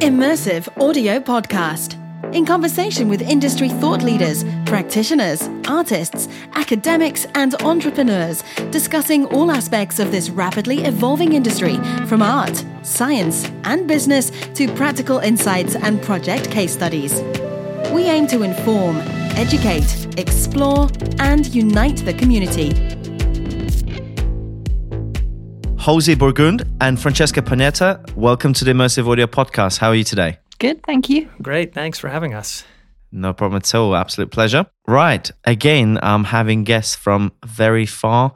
Immersive Audio Podcast. In conversation with industry thought leaders, practitioners, artists, academics, and entrepreneurs, discussing all aspects of this rapidly evolving industry from art, science, and business to practical insights and project case studies. We aim to inform, educate, explore, and unite the community. Halsey Burgund and Francesca Panetta, welcome to the Immersive Audio Podcast. How are you today? Good, thank you. Great, thanks for having us. No problem at all. Absolute pleasure. Right. Again, I'm having guests from very far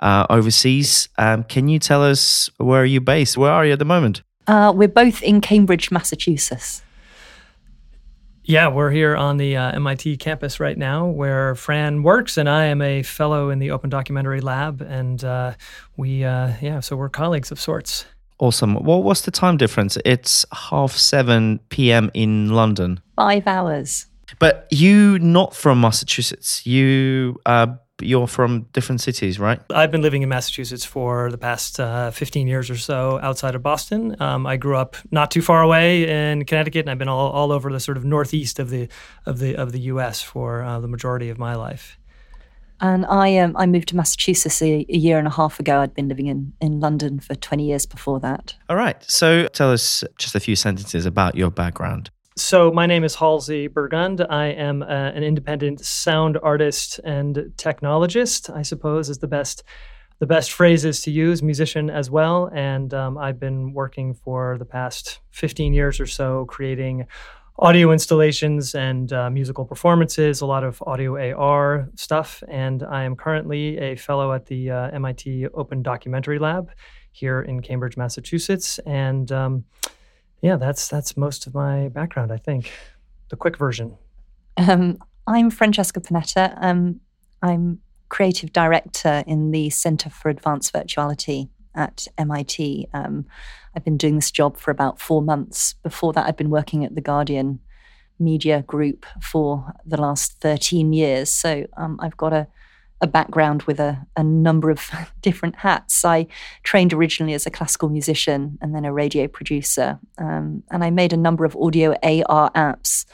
uh, overseas. Um, can you tell us where are you based? Where are you at the moment? Uh, we're both in Cambridge, Massachusetts. Yeah, we're here on the uh, MIT campus right now where Fran works, and I am a fellow in the Open Documentary Lab. And uh, we, uh, yeah, so we're colleagues of sorts. Awesome. Well, what's the time difference? It's half 7 p.m. in London. Five hours. But you not from Massachusetts. You uh, you're from different cities, right? I've been living in Massachusetts for the past uh, 15 years or so outside of Boston. Um, I grew up not too far away in Connecticut, and I've been all, all over the sort of northeast of the of the of the U.S. for uh, the majority of my life. And I um, I moved to Massachusetts a, a, year and a half ago. I'd been living in, in London for 20 years before that. All right. So tell us just a few sentences about your background. So, my name is Halsey Burgund. I am uh, an independent sound artist and technologist, I suppose is the best the best phrases to use, musician as well. And um, I've been working for the past 15 years or so creating audio installations and uh, musical performances, a lot of audio AR stuff. And I am currently a fellow at the uh, MIT Open Documentary Lab here in Cambridge, Massachusetts. And um, yeah, that's that's most of my background. I think the quick version. Um, I'm Francesca Panetta. Um, I'm creative director in the Center for Advanced Virtuality at MIT. Um, I've been doing this job for about four months. Before that, I'd been working at the Guardian Media Group for the last 13 years. So um, I've got a a background with a, a number of different hats. I trained originally as a classical musician and then a radio producer. Um, and I made a number of audio AR apps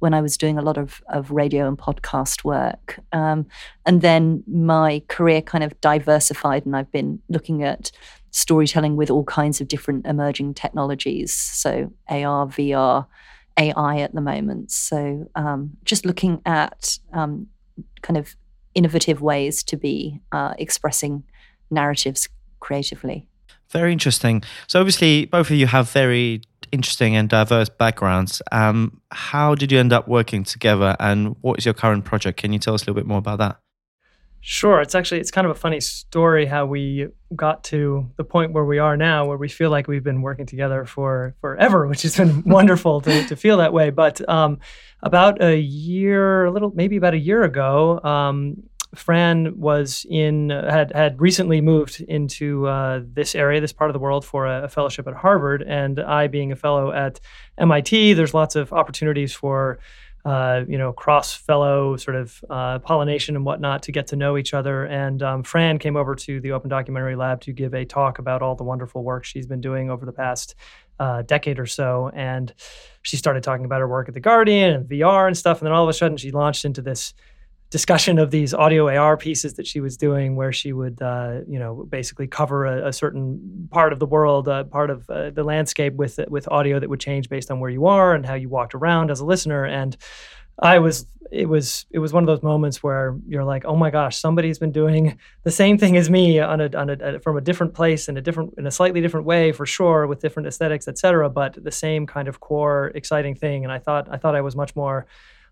when I was doing a lot of, of radio and podcast work. Um, and then my career kind of diversified, and I've been looking at storytelling with all kinds of different emerging technologies. So AR, VR, AI at the moment. So um, just looking at um, kind of innovative ways to be uh, expressing narratives creatively. Very interesting. So, obviously, both of you have very interesting and diverse backgrounds. Um, how did you end up working together, and what is your current project? Can you tell us a little bit more about that? Sure. It's actually it's kind of a funny story how we got to the point where we are now, where we feel like we've been working together for forever, which has been wonderful to, to feel that way. But um, about a year, a little maybe about a year ago, um, Fran was in had had recently moved into uh, this area, this part of the world, for a, a, fellowship at Harvard, and I, being a fellow at MIT, there's lots of opportunities for uh, you know, cross fellow sort of uh, pollination and whatnot to get to know each other. And um, Fran came over to the Open Documentary Lab to give a talk about all the wonderful work she's been doing over the past uh, decade or so. And she started talking about her work at The Guardian and VR and stuff. And then all of a sudden, she launched into this discussion of these audio AR pieces that she was doing, where she would, uh, you know, basically cover a, a, certain part of the world, uh, part of uh, the landscape with with audio that would change based on where you are and how you walked around as a listener. And I was, it was, it was one of those moments where you're like, oh my gosh, somebody's been doing the same thing as me on a, on a, from a different place in a different, in a slightly different way for sure, with different aesthetics, et cetera, but the same kind of core exciting thing. And I thought, I thought I was much more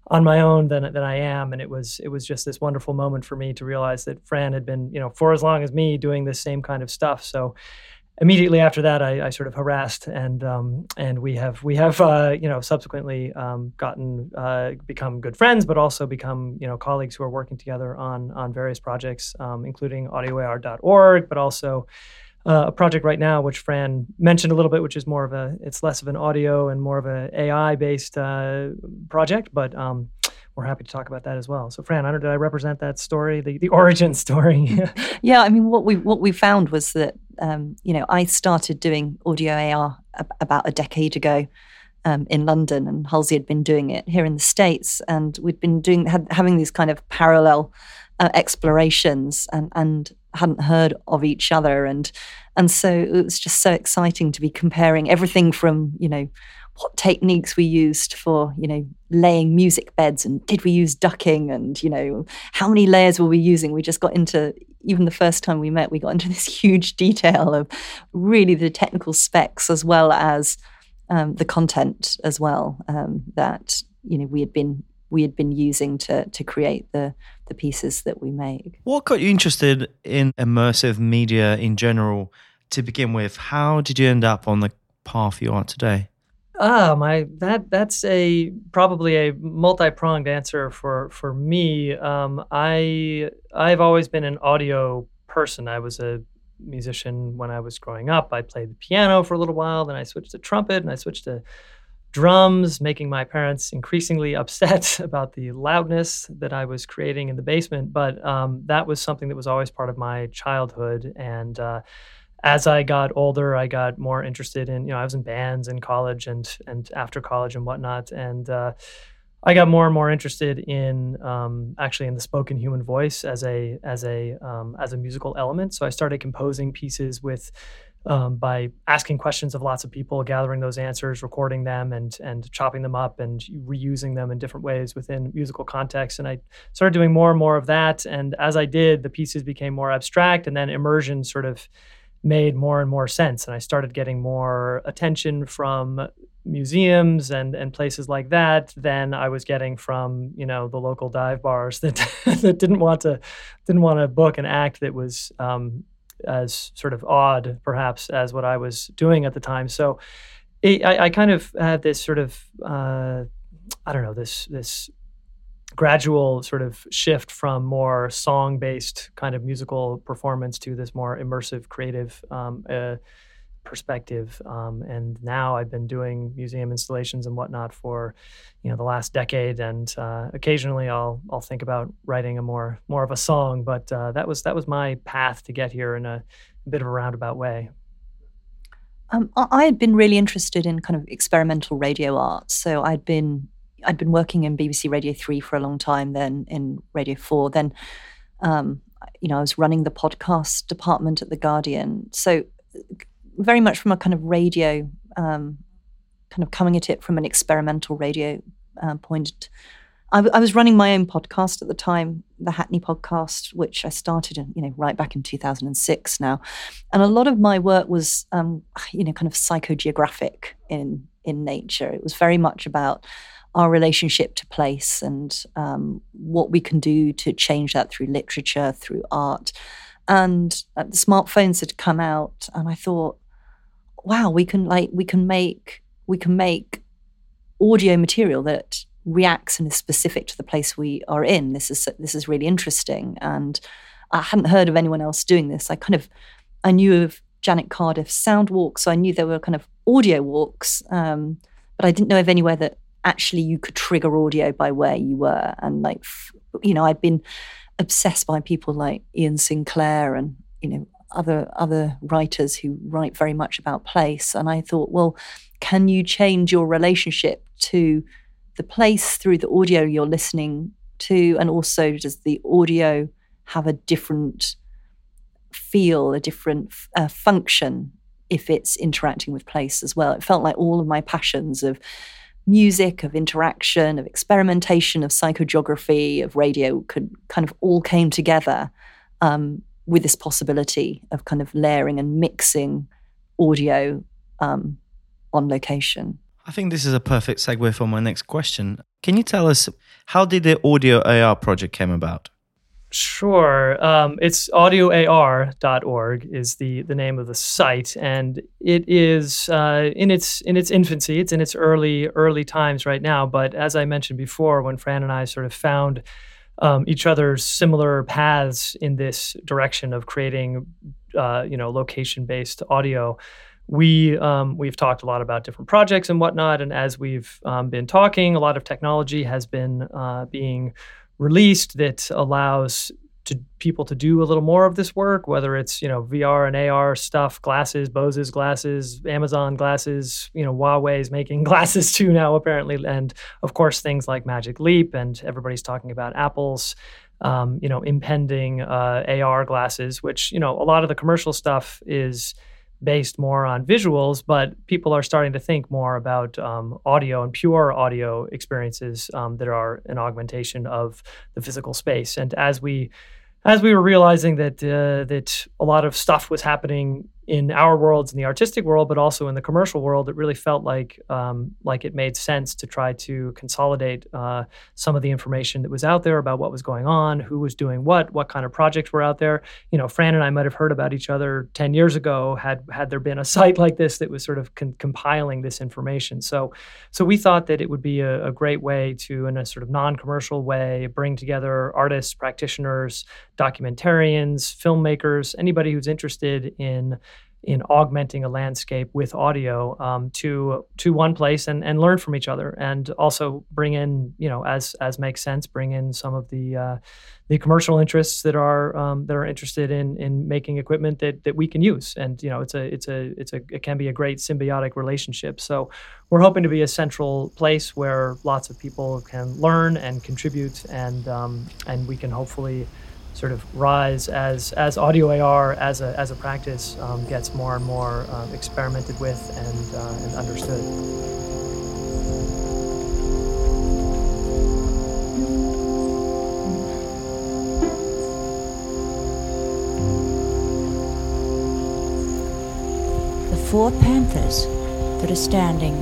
on my own than than I am, and it was it was just this wonderful moment for me to realize that Fran had been you know for as long as me doing this same kind of stuff. So immediately after that, I, I sort of harassed and um, and we have we have uh, you know subsequently um, gotten uh, become good friends, but also become you know colleagues who are working together on on various projects, um, including audioar.org, but also uh, a project right now, which Fran mentioned a little bit, which is more of a, it's less of an audio and more of an AI based uh, project, but um, we're happy to talk about that as well. So, Fran, I don't did I represent that story, the, the origin story? yeah, I mean, what we what we found was that um, you know I started doing audio AR ab- about a decade ago, um, in London, and Halsey had been doing it here in the States, and we'd been doing had, having these kind of parallel uh, explorations, and and hadn't heard of each other, and and so it was just so exciting to be comparing everything from you know what techniques we used for you know laying music beds and did we use ducking and you know how many layers were we using? We just got into even the first time we met we got into this huge detail of really the technical specs as well as um, the content as well um, that you know we had been we had been using to to create the the pieces that we make. What got you interested in immersive media in general to begin with? How did you end up on the path you are today? Ah, my that that's a probably a multi-pronged answer for for me. Um, I I've always been an audio person. I was a musician when I was growing up. I played the piano for a little while, then I switched to trumpet and I switched to drums, making my parents increasingly upset about the loudness that I was creating in the basement. But um, that was something that was always part of my childhood. And uh, as I got older, I got more interested in, you know, I was in bands in college and and after college and whatnot. And uh, I got more and more interested in um, actually in the spoken human voice as a as a um, as a musical element. So I started composing pieces with um, by asking questions of lots of people, gathering those answers, recording them, and and chopping them up and reusing them in different ways within musical contexts. And I started doing more and more of that. And as I did, the pieces became more abstract, and then immersion sort of made more and more sense. And I started getting more attention from museums and and places like that than I was getting from you know the local dive bars that that didn't want to didn't want to book an act that was um, as sort of odd perhaps as what I was doing at the time. So it, I, I, kind of had this sort of uh, I don't know this this gradual sort of shift from more song based kind of musical performance to this more immersive creative um, uh, perspective. Um, and now I've been doing museum installations and whatnot for, you know, the last decade. And uh, occasionally I'll I'll think about writing a more more of a song. But uh, that was that was my path to get here in a, bit of a roundabout way. Um, I had been really interested in kind of experimental radio art, so I'd been I'd been working in BBC Radio Three for a long time, then in Radio Four, then um, you know I was running the podcast department at the Guardian. So very much from a kind of radio, um, kind of coming at it from an experimental radio uh, point. I, w- I was running my own podcast at the time, the Hackney podcast, which I started in, you know, right back in 2006 now. And a lot of my work was, um, you know, kind of psychogeographic in, in nature. It was very much about our relationship to place and um, what we can do to change that through literature, through art. And uh, the smartphones had come out, and I thought, wow, we can like we can make we can make audio material that reacts and is specific to the place we are in. This is this is really interesting, and I hadn't heard of anyone else doing this. I kind of I knew of Janet Cardiff's sound walks, so I knew there were kind of audio walks, um, but I didn't know of anywhere that actually you could trigger audio by where you were. And like, you know, I'd been obsessed by people like Iain Sinclair and you know other other writers who write very much about place and i thought well can you change your relationship to the place through the audio you're listening to and also does the audio have a different feel a different uh, function if it's interacting with place as well? It felt like all of my passions of music of interaction of experimentation of psychogeography of radio could kind of all came together um, with this possibility of kind of layering and mixing audio um, on location. I think this is a perfect segue for my next question. Can you tell us how did the Audio AR project came about? Sure. Um, it's audioar.org is the, the name of the site, and it is uh, in its in its infancy. It's in its early early times right now. But as I mentioned before, when Fran and I sort of found um, each other's similar paths in this direction of creating, uh, you know, location-based audio. We um, we've talked a lot about different projects and whatnot, and as we've um, been talking, a lot of technology has been uh, being released that allows to people to do a little more of this work, whether it's you know VR and AR stuff, glasses, Bose's glasses, Amazon glasses, you know Huawei's making glasses too now apparently, and of course things like Magic Leap, and everybody's talking about Apple's um, you know impending uh, AR glasses, which you know a lot of the commercial stuff is based more on visuals, but people are starting to think more about um, audio and pure audio experiences um, that are an augmentation of the physical space. And as we as we were realizing that uh, that a lot of stuff was happening in our worlds in the artistic world, but also in the commercial world, it really felt like um, like it made sense to try to consolidate uh, some of the information that was out there about what was going on, who was doing what, what kind of projects were out there. You know, Fran and I might have heard about each other ten years ago. Had had there been a site like this that was sort of con- compiling this information, so so we thought that it would be a, a great way to, in a sort of non-commercial way, bring together artists, practitioners, documentarians, filmmakers, anybody who's interested in in augmenting a landscape with audio um, to to one place and, and learn from each other and also bring in you know as as makes sense bring in some of the uh, the commercial interests that are um, that are interested in in making equipment that that we can use. And you know it's a it's a it's a it can be a great symbiotic relationship. So we're hoping to be a central place where lots of people can learn and contribute and um, and we can hopefully sort of rise as as audio AR as a as a practice um, gets more and more uh, experimented with and uh, and understood. The four panthers that are standing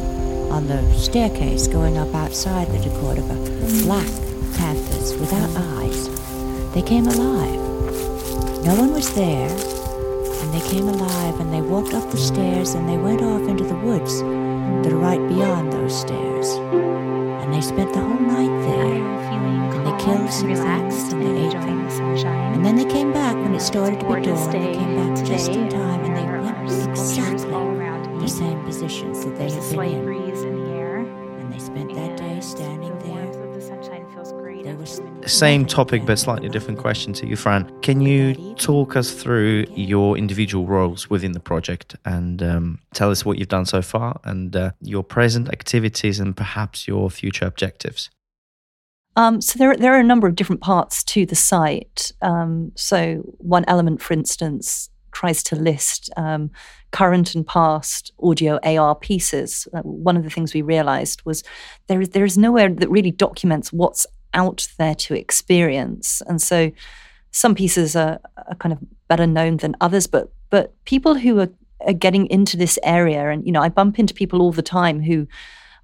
on the staircase going up outside the Decordova, black panthers without eyes they came alive. No one was there, and they came alive and they walked up the stairs and they went off into the woods that are right beyond those stairs. And they spent the whole night there. And they killed some relaxed and they ate them. The and then they came back when it started to be dawn. They came back just in time and they went exactly in the same positions that they had been in. Same topic but slightly different question to you, Fran. Can you talk us through your individual roles within the project and um, tell us what you've done so far and uh, your present activities and perhaps your future objectives? Um, so there, there are a number of different parts to the site. Um, so one element, for instance, tries to list um, current and past audio AR pieces. Uh, one of the things we realized was there is there is nowhere that really documents what's out there to experience. And so some pieces are, are kind of better known than others, but but people who are, are getting into this area, and you know, I bump into people all the time who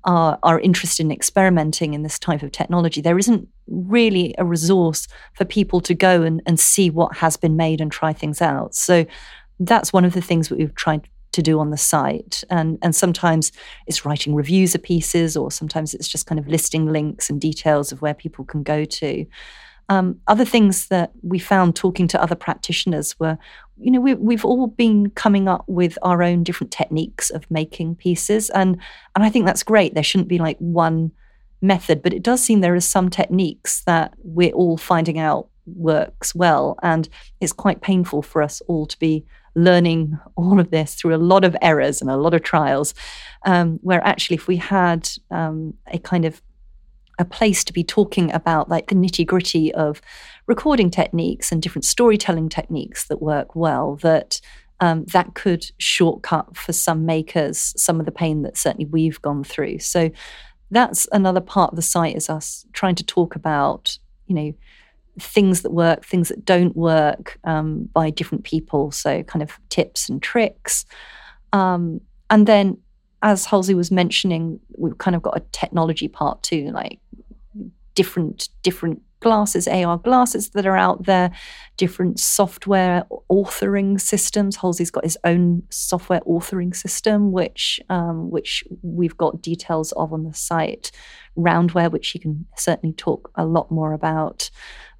are, are interested in experimenting in this type of technology. There isn't really a resource for people to go and, and see what has been made and try things out. So that's one of the things that we've tried to do on the site. And, and sometimes it's writing reviews of pieces, or sometimes it's just kind of listing links and details of where people can go to. Um, other things that we found talking to other practitioners were, you know, we, we've all been coming up with our own different techniques of making pieces, and and I think that's great. There shouldn't be like one method, but it does seem there are some techniques that we're all finding out works well, and it's quite painful for us all to be learning all of this through a lot of errors and a lot of trials. Um, where actually, if we had um, a kind of a place to be talking about like the nitty gritty of recording techniques and different storytelling techniques that work well, that um, that could shortcut for some makers some of the pain that certainly we've gone through. So that's another part of the site is us trying to talk about, you know, things that work, things that don't work um, by different people. So, kind of tips and tricks. Um, and then, as Halsey was mentioning, we've kind of got a technology part too, like different different glasses, AR glasses that are out there, different software authoring systems. Halsey's got his own software authoring system, which um, which we've got details of on the site. Roundware, which he can certainly talk a lot more about.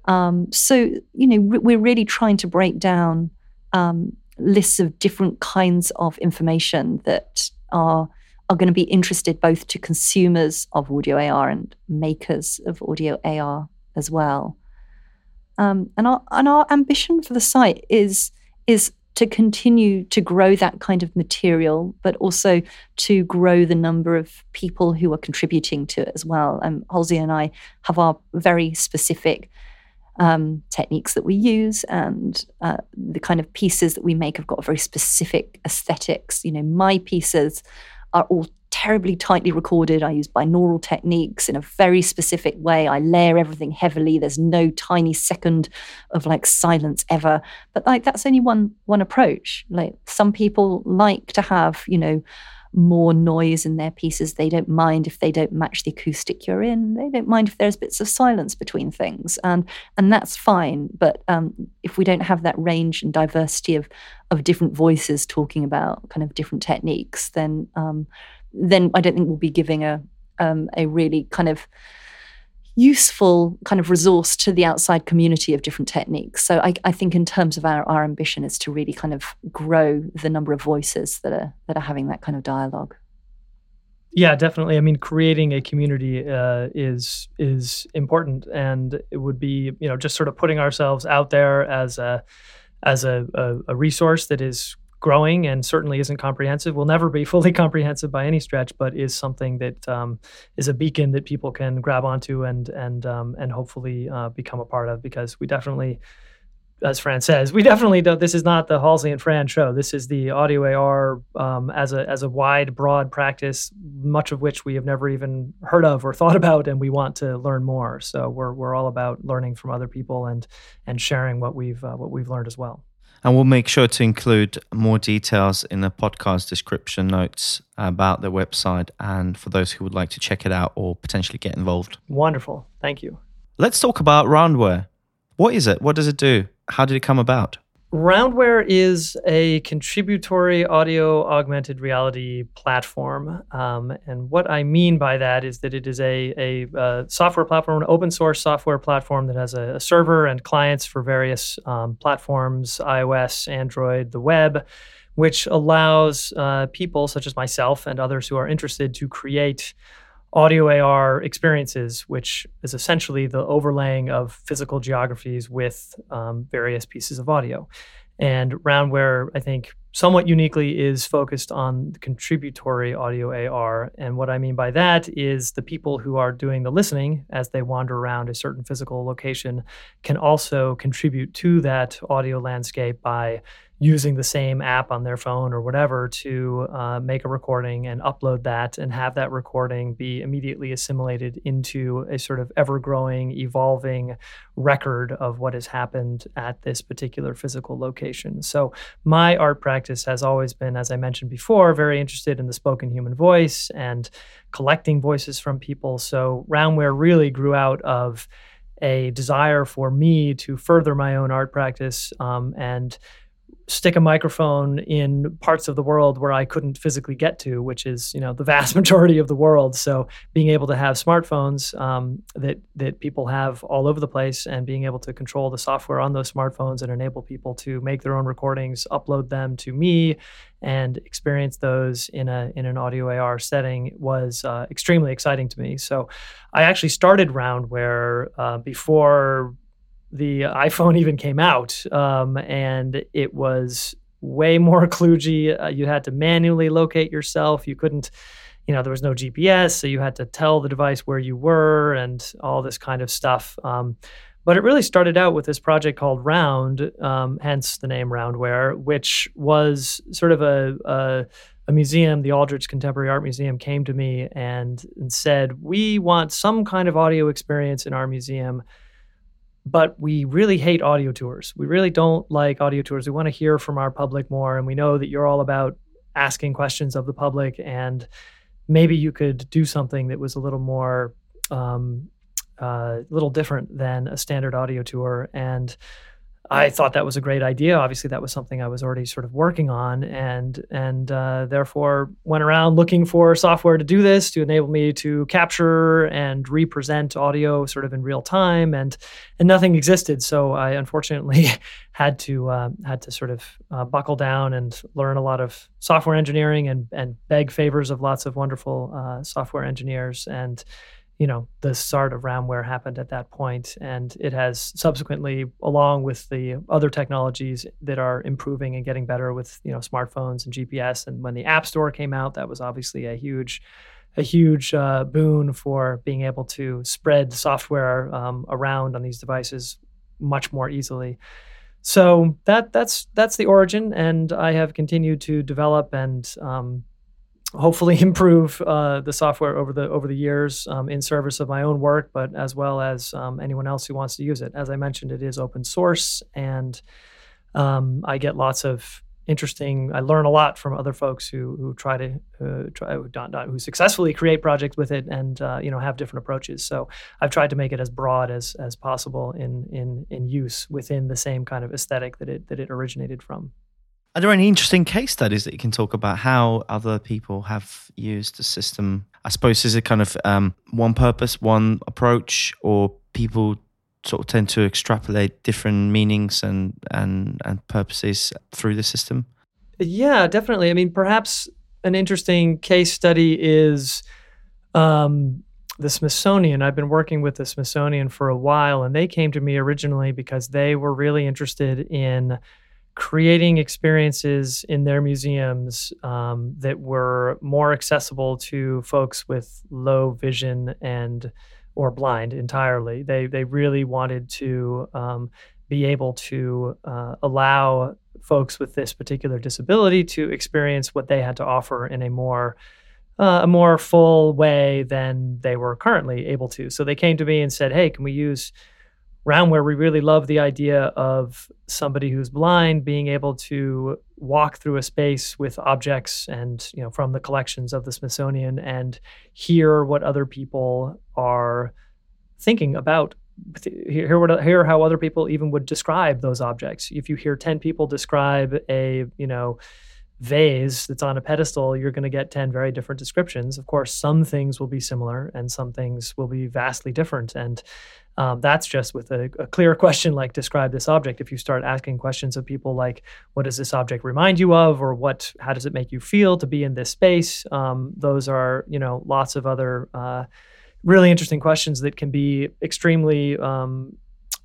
Um, so, you know, we're really trying to break down um, lists of different kinds of information that are are going to be interested both to consumers of audio AR and makers of audio AR as well. Um, and our and our ambition for the site is is to continue to grow that kind of material, but also to grow the number of people who are contributing to it as well. Um, Halsey and I have our very specific um, techniques that we use and uh, the kind of pieces that we make have got very specific aesthetics. You know, my pieces are all terribly tightly recorded. I use binaural techniques in a very specific way. I layer everything heavily. There's no tiny second of like silence ever. But like that's only one one approach. Like some people like to have, you know, more noise in their pieces. They don't mind if they don't match the acoustic you're in. They don't mind if there's bits of silence between things, and and that's fine. But um, if we don't have that range and diversity of of different voices talking about kind of different techniques, then um, then I don't think we'll be giving a um, a really kind of useful kind of resource to the outside community of different techniques. So I, I, think in terms of our, our ambition is to really kind of grow the number of voices that are that are having that kind of dialogue. Yeah, definitely. I mean, creating a community uh, is is important, and it would be you know just sort of putting ourselves out there as a as a, a, a resource that is growing and certainly isn't comprehensive. Will never be fully comprehensive by any stretch, but is something that um, is a beacon that people can grab onto and and um, and hopefully uh, become a part of. Because we definitely, as Fran says, we definitely don't. This is not the Halsey and Fran show. This is the audio AR um, as a as a wide, broad practice, much of which we have never even heard of or thought about, and we want to learn more. So we're we're all about learning from other people and and sharing what we've uh, what we've learned as well. And we'll make sure to include more details in the podcast description notes about the website and for those who would like to check it out or potentially get involved. Wonderful. Thank you. Let's talk about Roundware. What is it? What does it do? How did it come about? Roundware is a contributory audio augmented reality platform. Um, and what I mean by that is that it is a, a, uh, software platform, an open source software platform that has a, a server and clients for various um, platforms iOS, Android, the web, which allows uh, people such as myself and others who are interested to create audio AR experiences, which is essentially the overlaying of physical geographies with um, various pieces of audio. And Roundware, I think, somewhat uniquely is focused on contributory audio AR. And what I mean by that is the people who are doing the listening as they wander around a certain physical location can also contribute to that audio landscape by using the same app on their phone or whatever to uh, make a recording and upload that and have that recording be immediately assimilated into a sort of ever growing, evolving record of what has happened at this particular physical location. So, my art practice has always been, as I mentioned before, very interested in the spoken human voice and collecting voices from people. So, Roundware really grew out of a desire for me to further my own art practice um, and stick a microphone in parts of the world where I couldn't physically get to, which is you know the vast majority of the world. So being able to have smartphones um, that that people have all over the place, and being able to control the software on those smartphones and enable people to make their own recordings, upload them to me, and experience those in a in an audio AR setting was uh, extremely exciting to me. So I actually started Roundware uh, before the iPhone even came out, um, and it was way more kludgy. Uh, you had to manually locate yourself. You couldn't, you know, there was no GPS, so you had to tell the device where you were and all this kind of stuff. Um, but it really started out with this project called Round, um, hence the name Roundware, which was sort of a, a, a museum, the Aldrich Contemporary Art Museum, came to me and, and said, We want some kind of audio experience in our museum but we really hate audio tours. We really don't like audio tours. We want to hear from our public more. And we know that you're all about asking questions of the public. And maybe you could do something that was a little more, um, a uh, little different than a standard audio tour. And I thought that was a great idea. Obviously, that was something I was already sort of working on, and and uh, therefore went around looking for software to do this to enable me to capture and represent audio sort of in real time, and and nothing existed. So I unfortunately had to uh, had to sort of uh, buckle down and learn a lot of software engineering and and beg favors of lots of wonderful uh, software engineers and you know the start of Roundware happened at that point, and it has subsequently, along with the other technologies that are improving and getting better with you know smartphones and GPS. And when the App Store came out, that was obviously a huge a huge uh, boon for being able to spread software um, around on these devices much more easily. So that that's that's the origin, and I have continued to develop and um, hopefully improve uh, the software over the over the years um, in service of my own work, but as well as um, anyone else who wants to use it. As I mentioned, it is open source, and um, I get lots of interesting. I learn a lot from other folks who who try to uh, try who, who successfully create projects with it, and uh, you know have different approaches. So I've tried to make it as broad as as possible in in in use within the same kind of aesthetic that it that it originated from. Are there any interesting case studies that you can talk about how other people have used the system? I suppose is it kind of um, one purpose, one approach, or people sort of tend to extrapolate different meanings and and and purposes through the system? Yeah, definitely. I mean, perhaps an interesting case study is um, the Smithsonian. I've been working with the Smithsonian for a while, and they came to me originally because they were really interested in creating experiences in their museums um, that were more accessible to folks with low vision and or blind entirely. They they really wanted to um, be able to uh, allow folks with this particular disability to experience what they had to offer in a more uh, a more full way than they were currently able to. So they came to me and said, "Hey, can we use Roundware we really love the idea of somebody who's blind being able to walk through a space with objects and you know from the collections of the Smithsonian and hear what other people are thinking about hear what hear how other people even would describe those objects if you hear 10 people describe a you know vase that's on a pedestal, you're going to get 10 very different descriptions. Of course, some things will be similar and some things will be vastly different. And um, that's just with a, a, clear question like describe this object. If you start asking questions of people like, what does this object remind you of? Or what, how does it make you feel to be in this space? Um, those are, you know, lots of other uh, really interesting questions that can be extremely um,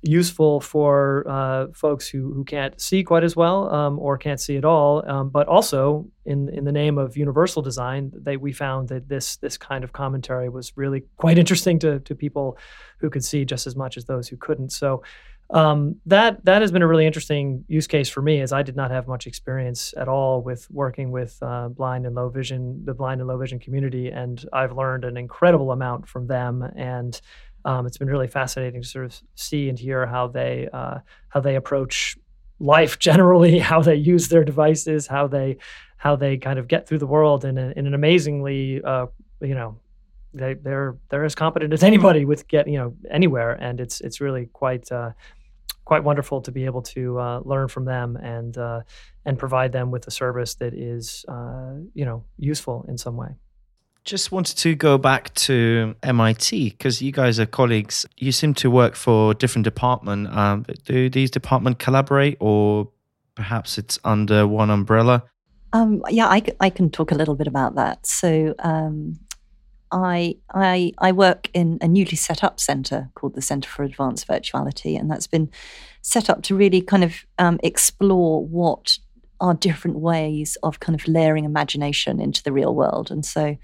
useful for uh, folks who, who can't see quite as well um, or can't see at all. Um, but also, in in the name of universal design, they we found that this this kind of commentary was really quite interesting to to people who could see just as much as those who couldn't. So. Um, that that has been a really interesting use case for me, as I did not have much experience at all with working with uh, blind and low vision, the blind and low vision community, and I've learned an incredible amount from them. And um, it's been really fascinating to sort of see and hear how they uh, how they approach life generally, how they use their devices, how they how they kind of get through the world in, a, in an amazingly uh, you know they they're they're as competent as anybody with get you know anywhere, and it's it's really quite. Uh, quite wonderful to be able to uh, learn from them and uh, and provide them with a service that is uh, you know useful in some way. Just wanted to go back to MIT because you guys are colleagues. You seem to work for different department. Um, do these department collaborate, or perhaps it's under one umbrella? Um, yeah, I, I can talk a little bit about that. So, um, I, I, I work in a newly set up centre called the Centre for Advanced Virtuality, and that's been set up to really kind of um, explore what are different ways of kind of layering imagination into the real world. And so,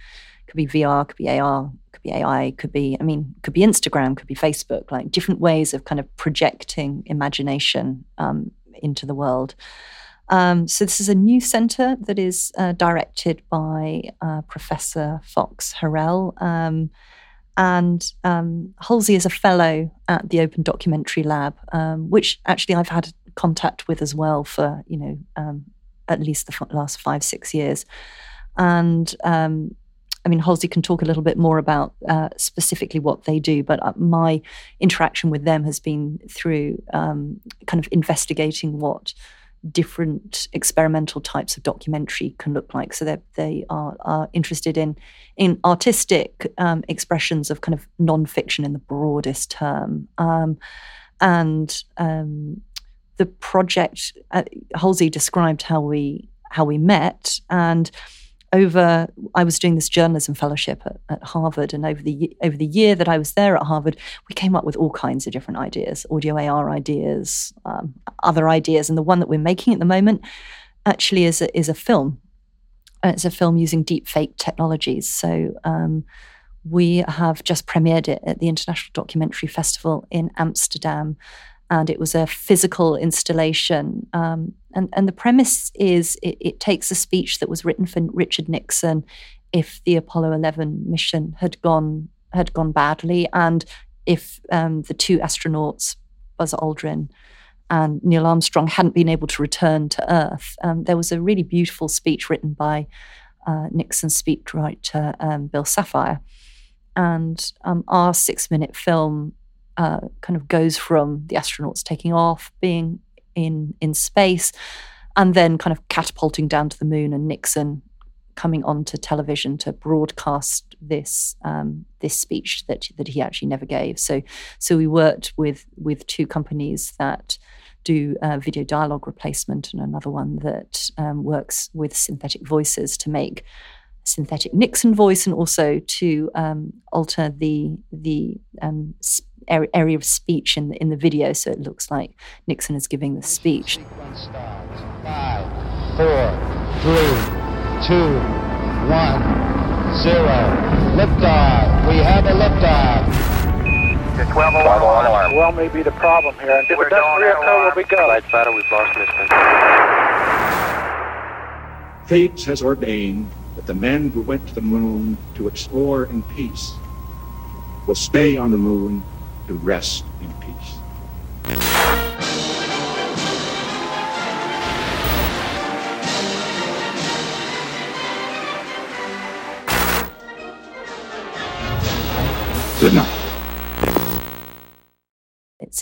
could be VR, could be AR, could be AI, could be, I mean, could be Instagram, could be Facebook, like different ways of kind of projecting imagination um, into the world. Um, so this is a new centre that is uh, directed by uh, Professor Fox Harrell. Um, and um, Halsey is a fellow at the Open Documentary Lab, um, which actually I've had contact with as well for, you know, um, at least the last five, six years. And um, I mean, Halsey can talk a little bit more about uh, specifically what they do, but uh, my interaction with them has been through um, kind of investigating what different experimental types of documentary can look like. So they are, are interested in in artistic um, expressions of kind of nonfiction in the broadest term, um, and um, the project. Uh, Halsey described how we how we met and over I was doing this journalism fellowship at, at, Harvard, and over the over the year that I was there at Harvard, we came up with all kinds of different ideas, audio AR ideas, um, other ideas, and the one that we're making at the moment actually is a, is a film. And It's a film using deep fake technologies. So um, we have just premiered it at the International Documentary Festival in Amsterdam and it was a physical installation. Um, and, and the premise is it, it, takes a speech that was written for Richard Nixon if the Apollo 11 mission had gone had gone badly, and if um, the two astronauts, Buzz Aldrin and Neil Armstrong, hadn't been able to return to Earth. Um, there was a really beautiful speech written by uh, Nixon's speechwriter um, Bill Safire. And um, our six minute film uh, kind of goes from the astronauts taking off, being in in space, and then kind of catapulting down to the moon, and Nixon coming onto television to broadcast this um, this speech that that he actually never gave. So so we worked with with two companies that do uh, video dialogue replacement and another one that um, works with synthetic voices to make synthetic Nixon voice and also to um, alter the the um, area of speech in the, in the video, so it looks like Nixon is giving the speech. Five, four, three, two, one, zero. Liftoff. We have a liftoff. The 12 alarm. alarm. Well, may be the problem here. And if We're it doesn't reoccur, where we uh, go? Light battle, we've lost Mission. Fate has ordained that the men who went to the moon to explore in peace will stay on the moon to rest in peace.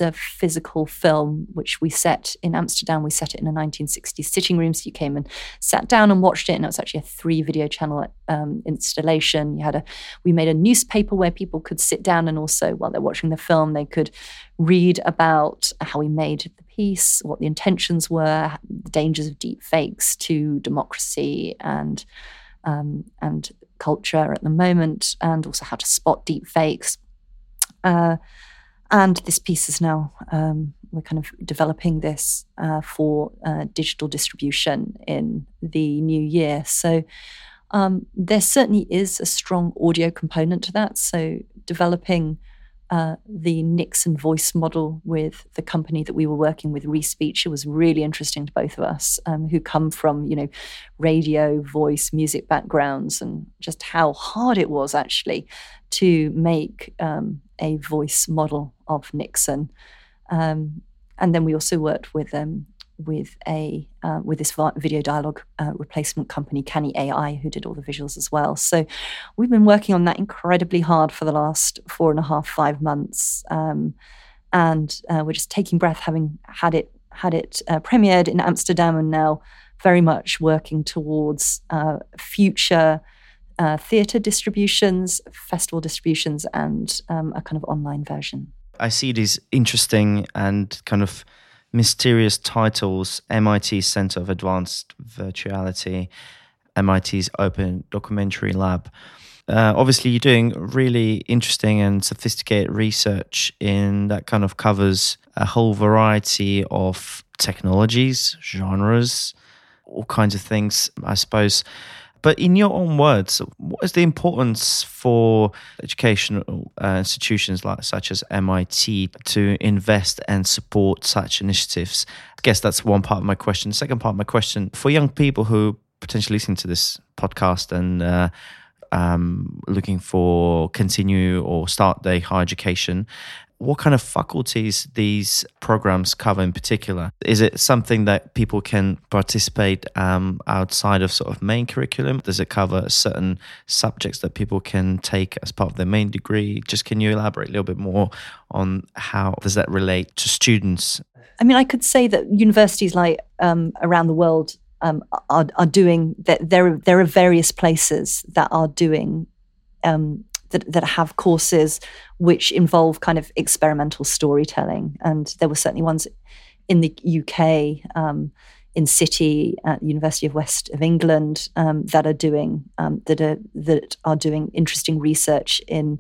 A physical film which we set in Amsterdam. We set it in a 1960s sitting room. So you came and sat down and watched it, and it was actually a three video channel um, installation. You had a we made a newspaper where people could sit down and also while they're watching the film they could read about how we made the piece, what the intentions were, the dangers of deep fakes to democracy and um, and culture at the moment, and also how to spot deep fakes. Uh, and this piece is now, um, we're kind of developing this uh, for uh, digital distribution in the new year. So um, there certainly is a strong audio component to that. So developing uh, the Nixon voice model with the company that we were working with, Respeecher. It was really interesting to both of us, um, who come from you know radio, voice, music backgrounds, and just how hard it was actually to make um, a voice model of Nixon. Um, and then we also worked with um, with a uh, with this video dialogue uh, replacement company, Canny AI, who did all the visuals as well. So we've been working on that incredibly hard for the last four and a half, five months, um, and uh, we're just taking breath, having had it had it uh, premiered in Amsterdam, and now very much working towards uh, future. Uh, theatre distributions, festival distributions, and um, a kind of online version. I see these interesting and kind of mysterious titles MIT Center of Advanced Virtuality, MIT's Open Documentary Lab. Uh, obviously, you're doing really interesting and sophisticated research in that kind of covers a whole variety of technologies, genres, all kinds of things, I suppose. But in your own words, what is the importance for educational uh, institutions like such as MIT to invest and support such initiatives? I guess that's one part of my question. The second part of my question for young people who potentially listen to this podcast and uh, um, looking for continue or start their higher education what kind of faculties these programs cover in particular? Is it something that people can participate um, outside of sort of main curriculum? Does it cover certain subjects that people can take as part of their main degree? Just can you elaborate a little bit more on how does that relate to students? I mean, I could say that universities like um, around the world um, are, are doing that. There, there are various places that are doing um, that, that have courses which involve kind of experimental storytelling. And there were certainly ones in the UK, um, in City at University of West of England um, that are doing um, that are that are doing interesting research in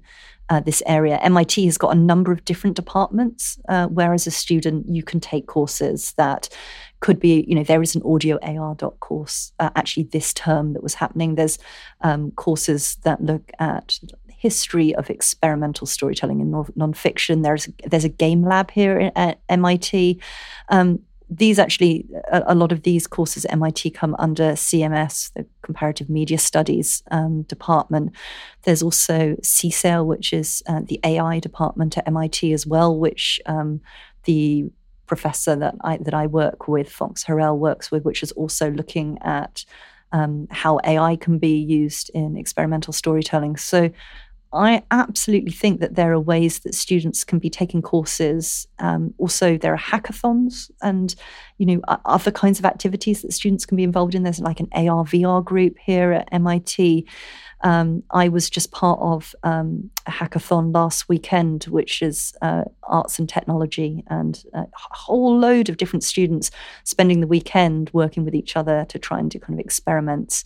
uh, this area. MIT has got a number of different departments, uh, where as a student you can take courses that could be, you know, there is an audio AR course uh, actually this term that was happening. There's um, courses that look at history of experimental storytelling in nonfiction. There's there's a game lab here at MIT. Um, these actually, a, a, lot of these courses at MIT come under CMS, the Comparative Media Studies um, department. There's also CSAIL, which is uh, the AI department at MIT as well, which um, the professor that I that I work with, Fox Harrell, works with, which is also looking at um, how AI can be used in experimental storytelling. So I absolutely think that there are ways that students can be taking courses. Um, also, there are hackathons and you know other kinds of activities that students can be involved in. There's like an AR VR group here at MIT. Um, I was just part of um, a hackathon last weekend, which is uh, arts and technology, and a whole load of different students spending the weekend working with each other to try and do kind of experiments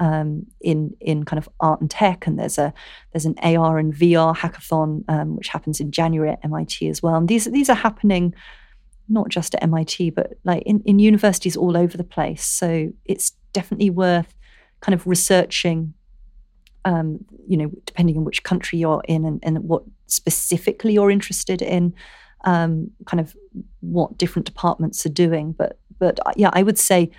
um, in in kind of art and tech, and there's a there's an AR and VR hackathon um, which happens in January at MIT as well. And these these are happening not just at MIT, but like in, in universities all over the place. So it's definitely worth kind of researching. Um, you know, depending on which country you're in and, and what specifically you're interested in, um, kind of what different departments are doing. But but yeah, I would say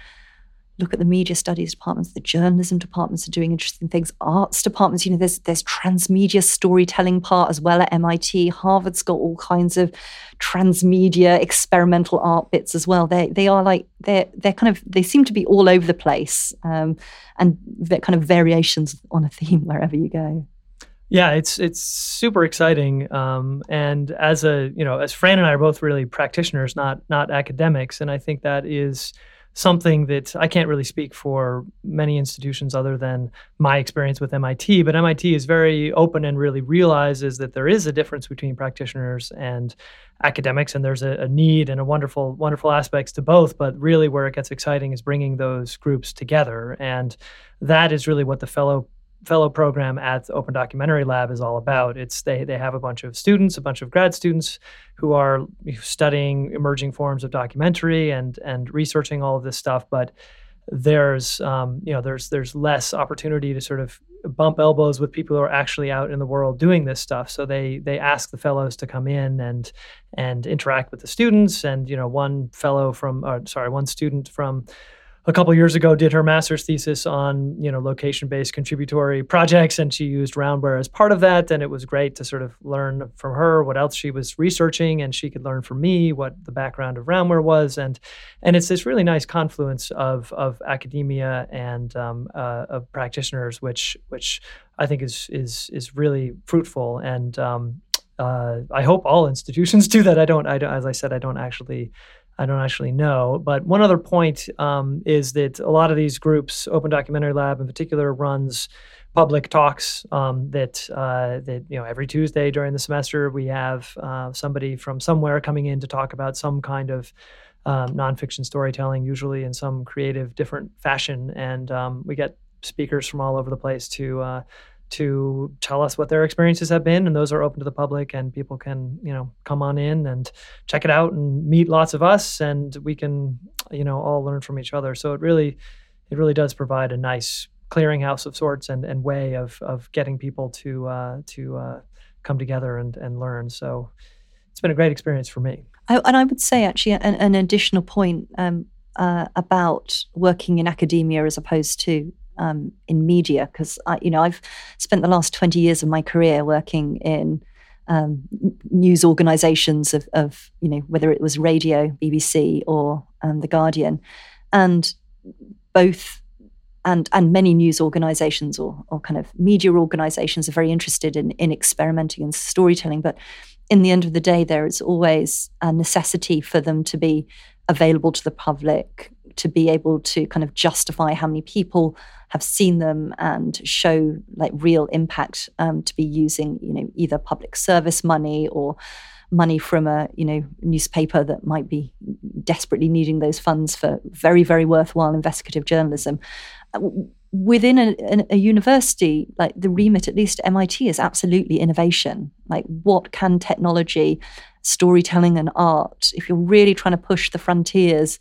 look at the media studies departments, the journalism departments are doing interesting things, arts departments, you know, there's there's transmedia storytelling part as well at MIT. Harvard's got all kinds of transmedia experimental art bits as well. They they are like they're they're kind of they seem to be all over the place. Um, and kind of variations on a theme wherever you go. Yeah, it's it's super exciting, um, and as a you know, as Fran and I are both really practitioners, not not academics, and I think that is something that I can't really speak for many institutions other than my experience with MIT, but MIT is very open and really realizes that there is a difference between practitioners and academics and there's a, a, need and a wonderful wonderful aspects to both but really where it gets exciting is bringing those groups together. And that is really what the fellow fellow program at the Open Documentary Lab is all about. It's they they have a bunch of students, a bunch of grad students who are studying emerging forms of documentary and and researching all of this stuff, but there's um, you know there's there's less opportunity to sort of bump elbows with people who are actually out in the world doing this stuff so they they ask the fellows to come in and and interact with the students and you know one fellow from uh, sorry one student from a couple years ago did her master's thesis on you know location-based contributory projects and she used roundware as part of that and it was great to sort of learn from her what else she was researching and she could learn from me what the background of roundware was and and it's this really nice confluence of of academia and um, uh, of practitioners which which I think is is is really fruitful and um, uh, I hope all institutions do that. I don't, I don't, as I said, I don't actually I don't actually know. But one other point um, is that a lot of these groups, Open Documentary Lab in particular, runs public talks um, that uh, that you know every Tuesday during the semester we have uh, somebody from somewhere coming in to talk about some kind of um, nonfiction storytelling, usually in some creative, different fashion, and um, we get speakers from all over the place to uh, to tell us what their experiences have been and those are open to the public and people can you know come on in and check it out and meet lots of us and we can you know all learn from each other. So it really it really does provide a nice clearinghouse of sorts and, and way of of getting people to uh, to uh, come together and and learn. So it's been a great experience for me. I, and I would say actually an, an additional point um, uh, about working in academia as opposed to um, in media because you know I've spent the last twenty years of my career working in um, news organisations of, of, you know whether it was radio, BBC, or um, the Guardian, and both and and many news organisations or or kind of media organisations are very interested in in experimenting and storytelling, but in the end of the day, there is always a necessity for them to be available to the public, to be able to kind of justify how many people have seen them and show like real impact um, to be using you know either public service money or money from a you know newspaper that might be desperately needing those funds for very very worthwhile investigative journalism. Uh, within a, a, university like the remit at least mit is absolutely innovation. Like what can technology storytelling and art if you're really trying to push the frontiers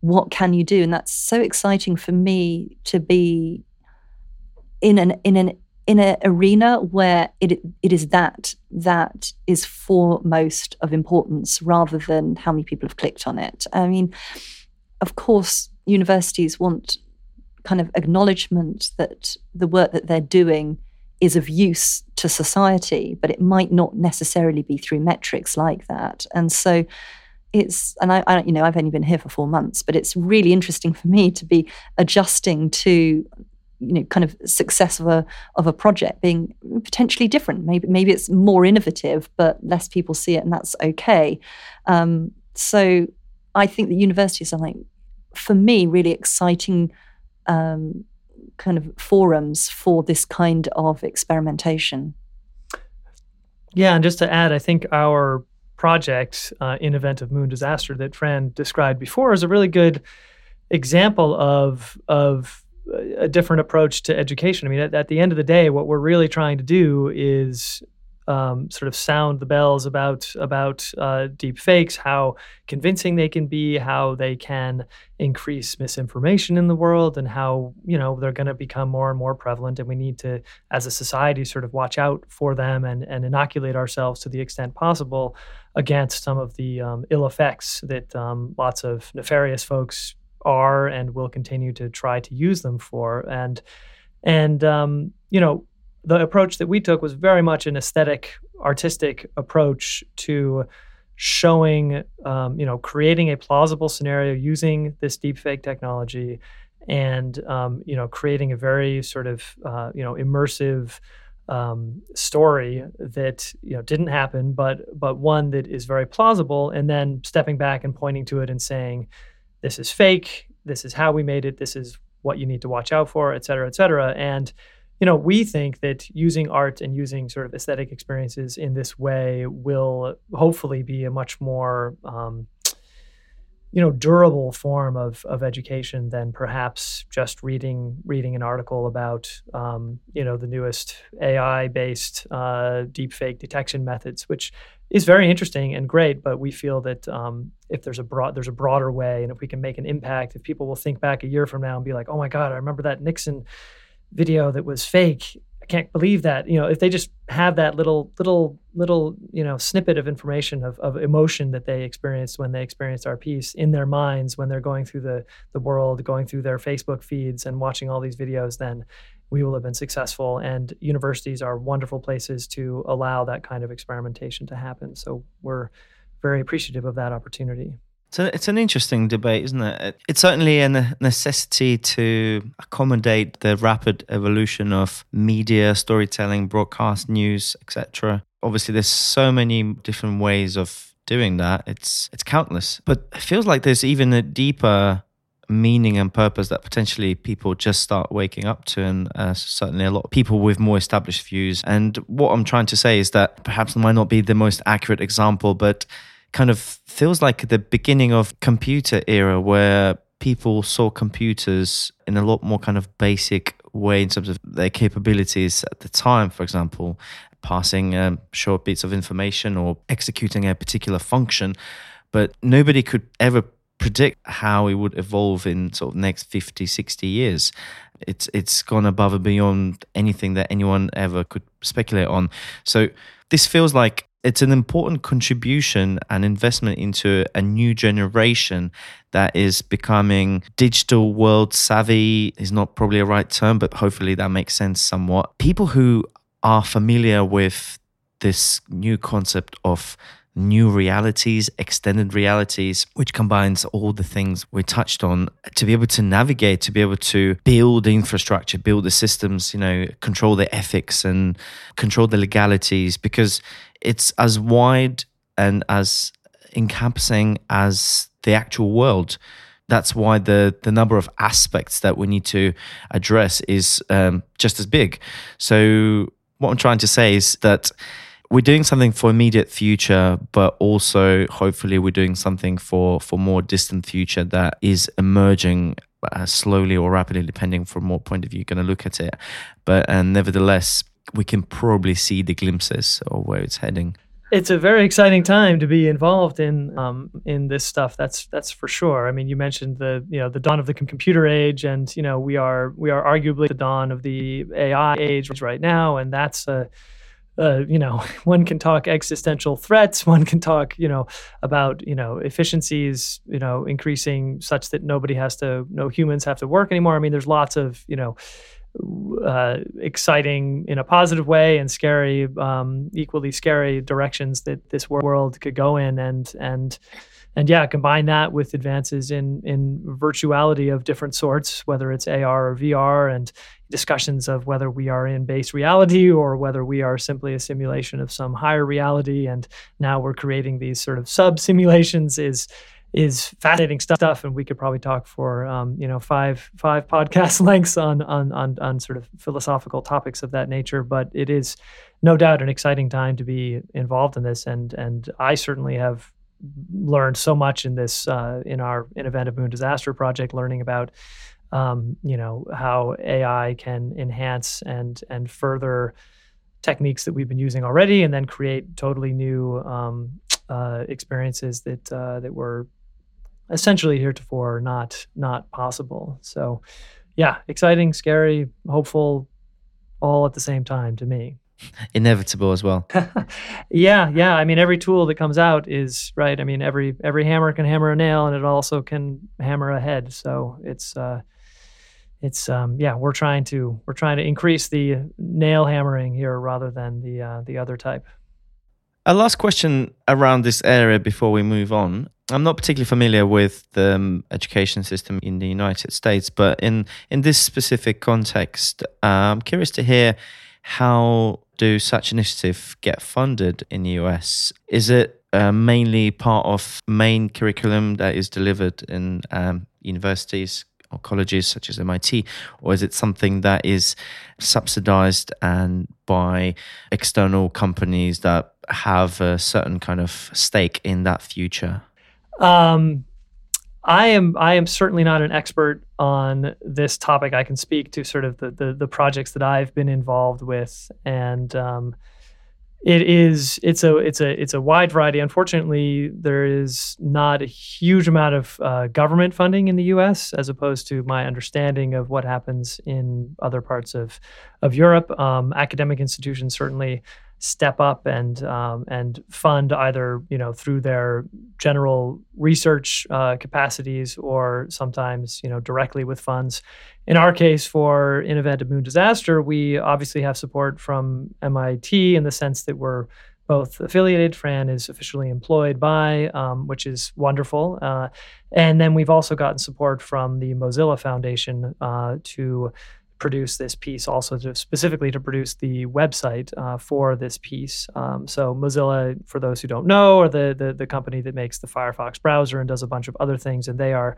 what can you do and that's so exciting for me to be in an in an in an arena where it it is that that is foremost of importance rather than how many people have clicked on it. I mean, of course, universities want kind of acknowledgement that the work that they're doing is of use to society, but it might not necessarily be through metrics like that. And so it's and I, I, you know I've only been here for four months, but it's really interesting for me to be adjusting to you know kind of success of a of a project being potentially different. Maybe maybe it's more innovative, but less people see it, and that's okay. Um, so I think the universities are like for me really exciting. Um, kind of forums for this kind of experimentation. Yeah, and just to add, I think our project uh, in event of moon disaster that Fran described before is a really good example of of a different approach to education. I mean, at, at the end of the day, what we're really trying to do is um, sort of sound the bells about about uh, deep fakes, how convincing they can be, how they can increase misinformation in the world, and how you know they're going to become more and more prevalent. And we need to, as a society, sort of watch out for them and and inoculate ourselves to the extent possible against some of the um, ill effects that um, lots of nefarious folks are and will continue to try to use them for. And and um, you know the approach that we took was very much an aesthetic, artistic approach to showing, um, you know, creating a plausible scenario using this deepfake technology, and um, you know, creating a very sort of uh, you know immersive um, story that you know didn't happen, but but one that is very plausible, and then stepping back and pointing to it and saying, "This is fake. This is how we made it. This is what you need to watch out for, et cetera, et cetera." And you know, we think that using art and using sort of aesthetic experiences in this way will hopefully be a much more um, you know durable form of of education than perhaps just reading reading an article about um, you know the newest AI based uh, deepfake detection methods, which is very interesting and great. But we feel that um, if there's a broad there's a broader way, and if we can make an impact, if people will think back a year from now and be like, oh my god, I remember that Nixon video that was fake can't believe that you know if they just have that little little little you know snippet of information of, of emotion that they experienced when they experienced our piece in their minds when they're going through the the world going through their facebook feeds and watching all these videos then we will have been successful. And universities are wonderful places to allow that kind of experimentation to happen. So we're very appreciative of that opportunity so it's an interesting debate, isn't it? It's certainly a necessity to accommodate the rapid evolution of media, storytelling, broadcast news, etc. Obviously, there's so many different ways of doing that. It's it's countless, but it feels like there's even a deeper meaning and purpose that potentially people just start waking up to, and uh, certainly a lot of people with more established views. And what I'm trying to say is that perhaps might not be the most accurate example, but kind of feels like the beginning of computer era where people saw computers in a lot more kind of basic way in terms of their capabilities at the time for example passing um, short bits of information or executing a particular function. But nobody could ever predict how it would evolve in sort of next 50 60 years. It's it's gone above and beyond anything that anyone ever could speculate on. So this feels like it's an important contribution and investment into a new generation that is becoming digital world savvy is not probably a right term but hopefully that makes sense somewhat. People who are familiar with this new concept of new realities, extended realities, which combines all the things we touched on to be able to navigate, to be able to build infrastructure, build the systems, you know, control the ethics and control the legalities because it's as wide and as encompassing as the actual world. That's why the the number of aspects that we need to address is um, just as big. So what I'm trying to say is that we're doing something for immediate future, but also hopefully we're doing something for for more distant future that is emerging uh, slowly or rapidly, depending from what point of view you're going to look at it. But and nevertheless, we can probably see the glimpses of where it's heading. It's a very exciting time to be involved in um, in this stuff. That's that's for sure. I mean, you mentioned the you know the dawn of the computer age, and you know we are we are arguably the dawn of the AI age right now, and that's a uh, you know, one can talk existential threats. One can talk, you know, about you know efficiencies, you know, increasing such that nobody has to, no humans have to work anymore. I mean, there's lots of you know. Uh, exciting in a positive way and scary, um, equally scary directions that this world could go in, and and and yeah, combine that with advances in in virtuality of different sorts, whether it's AR or VR, and discussions of whether we are in base reality or whether we are simply a simulation of some higher reality. And now we're creating these sort of sub simulations is is fascinating stuff. And we could probably talk for um, you know five five podcast lengths on, on on on sort of philosophical topics of that nature. But it is no doubt an exciting time to be involved in this. And and I certainly have learned so much in this uh, in our in event of moon disaster project learning about um, you know how AI can enhance and and further techniques that we've been using already, and then create totally new um, uh, experiences that uh, that were essentially heretofore not not possible. So, yeah, exciting, scary, hopeful, all at the same time to me. Inevitable as well. yeah, yeah. I mean, every tool that comes out is right. I mean, every every hammer can hammer a nail, and it also can hammer a head. So it's uh, it's um, yeah we're trying to we're trying to increase the nail hammering here rather than the uh, the other type a last question around this area before we move on i'm not particularly familiar with the um, education system in the united states but in in this specific context uh, i'm curious to hear how do such initiatives get funded in the us is it uh, mainly part of main curriculum that is delivered in um, universities or colleges such as MIT, or is it something that is subsidized and by external companies that have a certain kind of stake in that future? Um, I am I am certainly not an expert on this topic. I can speak to sort of the the, the projects that I've been involved with, and um, it is it's a it's a it's a wide variety. Unfortunately there is not a huge amount of uh, government funding in the us as opposed to my understanding of what happens in other parts of of europe. Um, academic institutions certainly step up and um, and fund either you know through their general research uh, capacities or sometimes you know directly with funds. In our case, for in event of moon disaster, we obviously have support from MIT in the sense that we're both affiliated. Fran is officially employed by, um, which is wonderful. Uh, and then we've also gotten support from the Mozilla Foundation uh, to produce this piece, also to specifically to produce the website uh, for this piece. Um, so Mozilla, for those who don't know, are the, the, the company that makes the Firefox browser and does a bunch of other things, and they are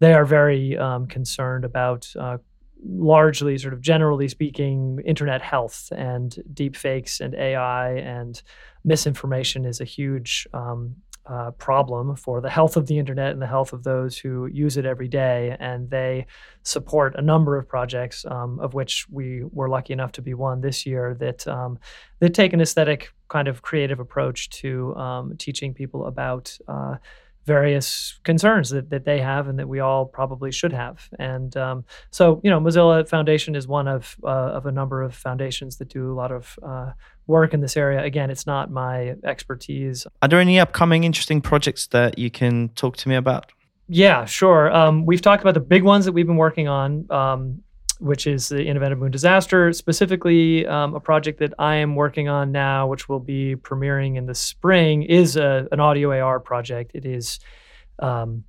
they are very um, concerned about. Uh, largely, sort of generally speaking, internet health and deep fakes and AI and misinformation is a huge um, uh, problem for the health of the internet and the health of those who use it every day. And they support a number of projects, um, of which we were lucky enough to be one this year, that um, take an aesthetic kind of creative approach to um, teaching people about. Uh, various concerns that, that they have and that we all probably should have. And um, so, you know, Mozilla Foundation is one of uh, of a number of foundations that do a lot of uh, work in this area. Again, it's not my expertise. Are there any upcoming interesting projects that you can talk to me about? Yeah, sure. Um, we've talked about the big ones that we've been working on, um, which is the In Event of Moon Disaster, specifically um, a project that I am working on now, which will be premiering in the spring, is a, an audio AR project. It is um,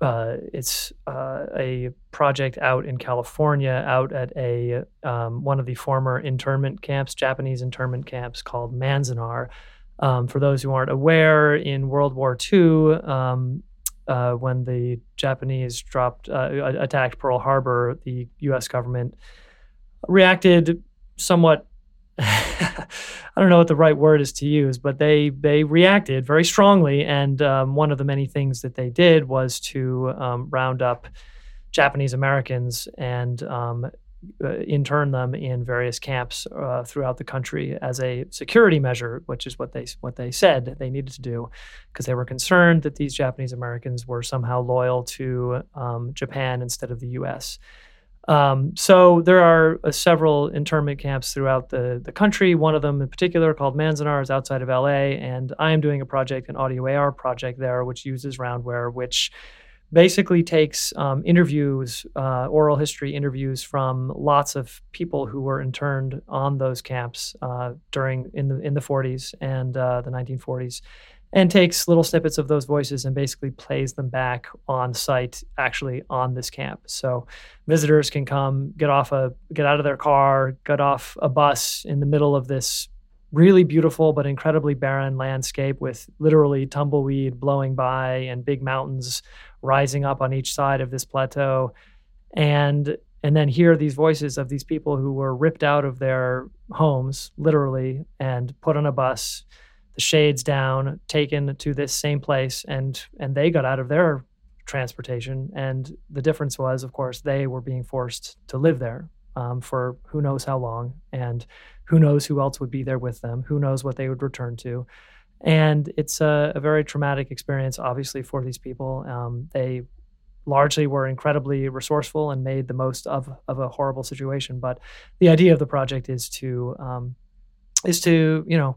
uh, it's uh, a project out in California, out at a um, one of the former internment camps, Japanese internment camps called Manzanar. Um, for those who aren't aware, in World War II, um, uh, when the Japanese dropped uh, attacked Pearl Harbor, the U.S. government reacted somewhat I don't know what the right word is to use, but they they reacted very strongly, and um, one of the many things that they did was to um, round up Japanese Americans and um, uh, intern them in various camps uh, throughout the country as a security measure, which is what they what they said they needed to do, because they were concerned that these Japanese Americans were somehow loyal to um, Japan instead of the U.S. Um, so there are uh, several internment camps throughout the the country. One of them in particular, called Manzanar, is outside of L.A., and I am doing a project, an audio AR project there, which uses roundware, which basically takes um, interviews, uh, oral history interviews from lots of people who were interned on those camps uh, during in the in the 40s and uh, the 1940s, and takes little snippets of those voices and basically plays them back on site, actually on this camp. So visitors can come, get off a get out of their car, get off a bus in the middle of this really beautiful but incredibly barren landscape with literally tumbleweed blowing by and big mountains rising up on each side of this plateau and and then hear these voices of these people who were ripped out of their homes literally and put on a bus the shades down taken to this same place and and they got out of their transportation and the difference was of course they were being forced to live there um, for who knows how long and who knows who else would be there with them? Who knows what they would return to? And it's a, a very traumatic experience, obviously, for these people. Um, they largely were incredibly resourceful and made the most of, of a horrible situation. But the idea of the project is to um, is to you know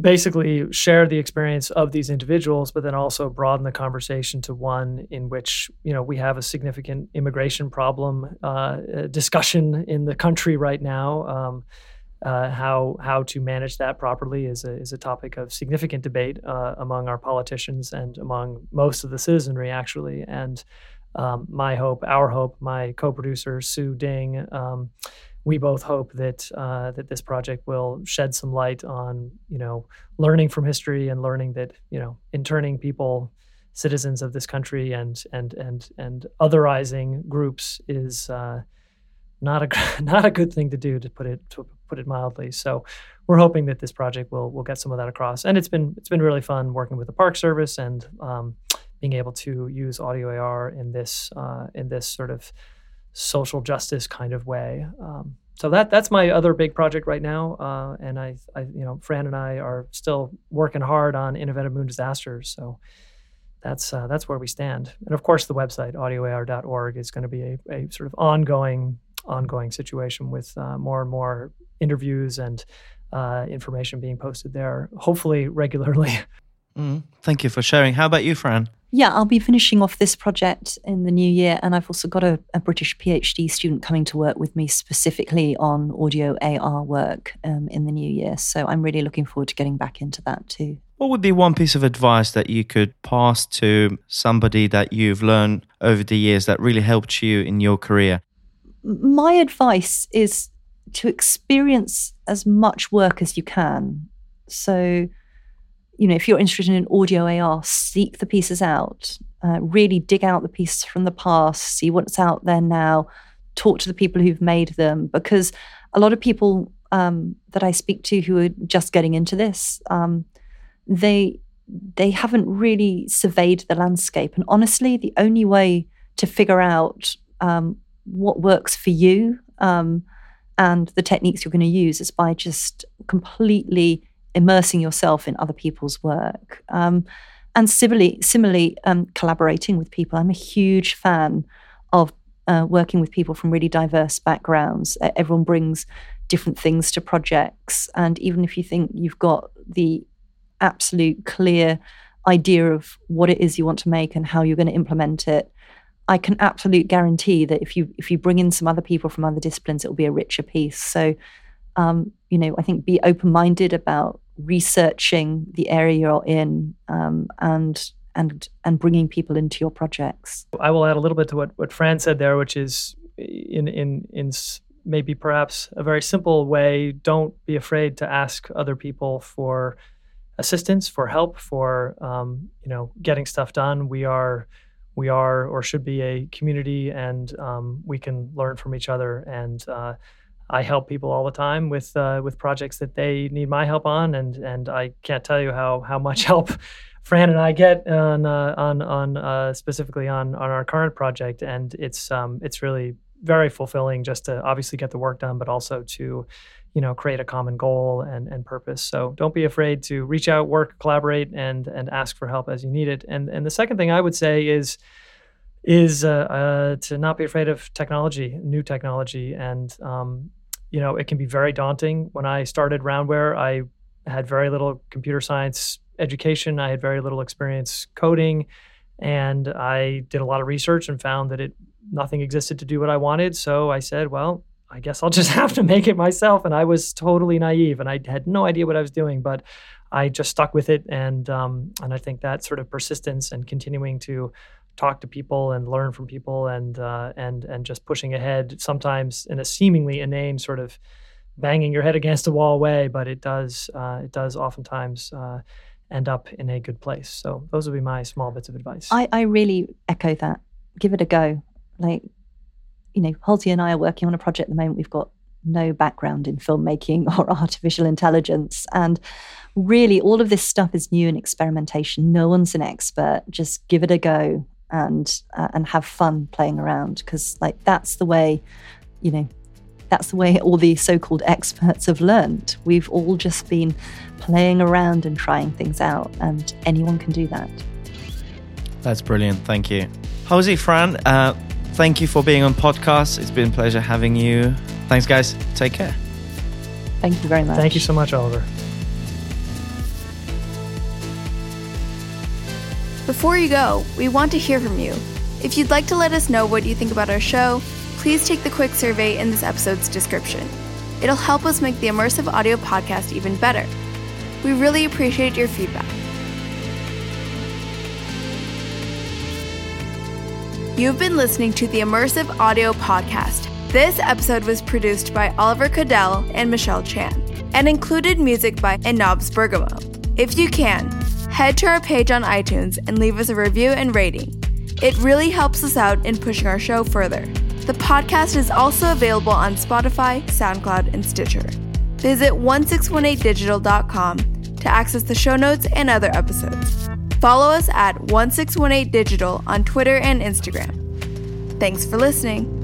basically share the experience of these individuals, but then also broaden the conversation to one in which you know we have a significant immigration problem uh, discussion in the country right now. Um, uh, how how to manage that properly is a, is a topic of significant debate uh, among our politicians and among most of the citizenry, actually. And um, my hope, our hope, my co-producer Sue Ding, um, we both hope that uh, that this project will shed some light on you know learning from history and learning that you know interning people citizens of this country and and and and otherizing groups is uh, not a not a good thing to do to put it to put it mildly. So we're hoping that this project will will get some of that across. And it's been it's been really fun working with the Park Service and um, being able to use audio AR in this uh, in this sort of social justice kind of way. Um, so that that's my other big project right now, uh, and I, I, you know, Fran and I are still working hard on In Event of Moon Disasters. So that's uh, that's where we stand. And of course, the website audioar.org is going to be a, a sort of ongoing ongoing situation with uh, more and more interviews and uh, information being posted there, hopefully regularly. Mm, thank you for sharing. How about you, Fran? Yeah, I'll be finishing off this project in the new year, and I've also got a, a British PhD student coming to work with me specifically on audio AR work um, in the new year. So I'm really looking forward to getting back into that too. What would be one piece of advice that you could pass to somebody that you've learned over the years that really helped you in your career? My advice is to experience as much work as you can. So, you know, if you're interested in audio AR, seek the pieces out, uh, really dig out the pieces from the past, see what's out there now, talk to the people who've made them, because a lot of people um, that I speak to who are just getting into this, um, they they haven't really surveyed the landscape. And honestly, the only way to figure out um, what works for you um, and the techniques you're going to use is by just completely immersing yourself in other people's work. Um, and similarly, similarly um, collaborating with people. I'm a huge fan of uh, working with people from really diverse backgrounds. Everyone brings different things to projects. And even if you think you've got the absolute clear idea of what it is you want to make and how you're going to implement it, I can absolutely guarantee that if you if you bring in some other people from other disciplines, it will be a richer piece. So, um, you know, I think be open minded about researching the area you're in um, and and and bringing people into your projects. I will add a little bit to what what Fran said there, which is in in in maybe perhaps a very simple way. Don't be afraid to ask other people for assistance, for help, for um, you know getting stuff done. We are we are or should be a community and um, we can learn from each other. And uh, I help people all the time with uh, with projects that they need my help on, and and I can't tell you how how much help Fran and I get on uh, on on uh, specifically on on our current project, and it's um, it's really very fulfilling just to obviously get the work done, but also to you know create a common goal and, and purpose. So don't be afraid to reach out work collaborate and and ask for help as you need it. And and the second thing i would say is is uh, uh, to not be afraid of technology new technology. And um, you know it can be very daunting. When i started roundware i had very little computer science education. I had very little experience coding. And i did a lot of research and found that it nothing existed to do what i wanted. So i said well I guess I'll just have to make it myself. And I was totally naive and I had no idea what I was doing, but I just stuck with it. And um, and I think that sort of persistence and continuing to talk to people and learn from people and uh, and and just pushing ahead, sometimes in a seemingly inane sort of banging your head against a wall way, but it does uh, it does oftentimes. Uh, end up in a good place. So those would be my small bits of advice. I, I really echo that. Give it a go. Like you know, Halsey and I are working on a project at the moment. We've got no background in filmmaking or artificial intelligence. And really, all of this stuff is new and experimentation. No one's an expert. Just give it a go and uh, and have fun playing around because like that's the way, you know, that's the way all the so-called experts have learned. We've all just been playing around and trying things out, and anyone can do that. That's brilliant. Thank you. Halsey, Fran, uh, Thank you for being on podcast. It's been a pleasure having you. Thanks, guys. Take care. Thank you very much. Thank you so much, Oliver. Before you go, we want to hear from you. If you'd like to let us know what you think about our show, please take the quick survey in this episode's description. It'll help us make the immersive audio podcast even better. We really appreciate your feedback. You've been listening to the Immersive Audio Podcast. This episode was produced by Oliver Kadel and Michelle Chan and included music by Enobs Bergamo. If you can, head to our page on iTunes and leave us a review and rating. It really helps us out in pushing our show further. The podcast is also available on Spotify, SoundCloud, and Stitcher. Visit 1618digital.com to access the show notes and other episodes. Follow us at 1618digital on Twitter and Instagram. Thanks for listening.